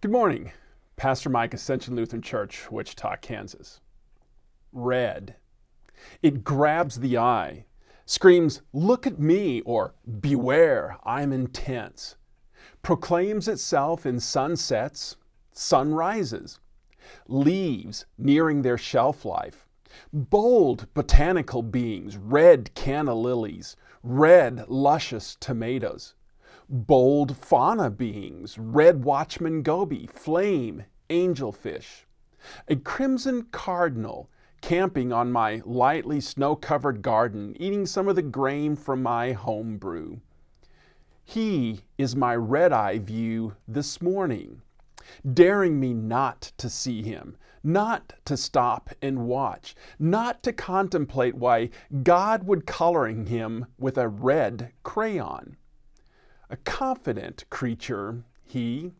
Good morning. Pastor Mike, Ascension Lutheran Church, Wichita, Kansas. Red. It grabs the eye, screams, Look at me, or Beware, I'm intense. Proclaims itself in sunsets, sunrises, leaves nearing their shelf life, bold botanical beings, red canna lilies, red luscious tomatoes bold fauna beings, red watchman goby, flame, angelfish, a crimson cardinal camping on my lightly snow covered garden, eating some of the grain from my home brew. He is my red eye view this morning, daring me not to see him, not to stop and watch, not to contemplate why God would coloring him with a red crayon a confident creature, he.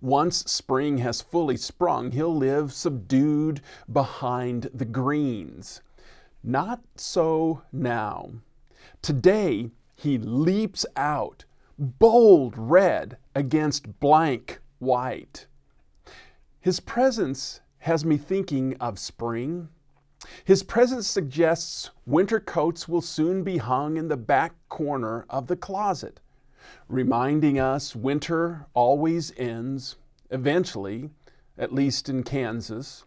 Once spring has fully sprung, he'll live subdued behind the greens. Not so now. Today, he leaps out, bold red against blank white. His presence has me thinking of spring his presence suggests winter coats will soon be hung in the back corner of the closet, reminding us winter always ends, eventually, at least in Kansas.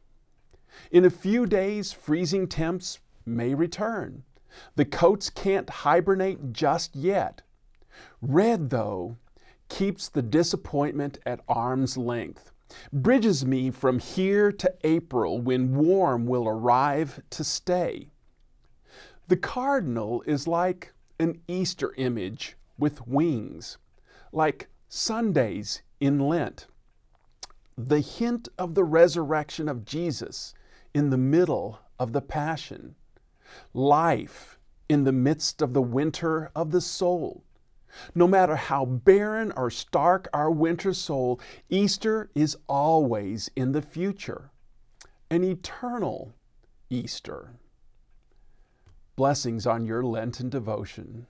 In a few days, freezing temps may return. The coats can't hibernate just yet. Red, though, keeps the disappointment at arm's length bridges me from here to April when warm will arrive to stay. The cardinal is like an Easter image with wings, like Sundays in Lent. The hint of the resurrection of Jesus in the middle of the Passion. Life in the midst of the winter of the soul. No matter how barren or stark our winter soul, Easter is always in the future, an eternal Easter. Blessings on your Lenten devotion.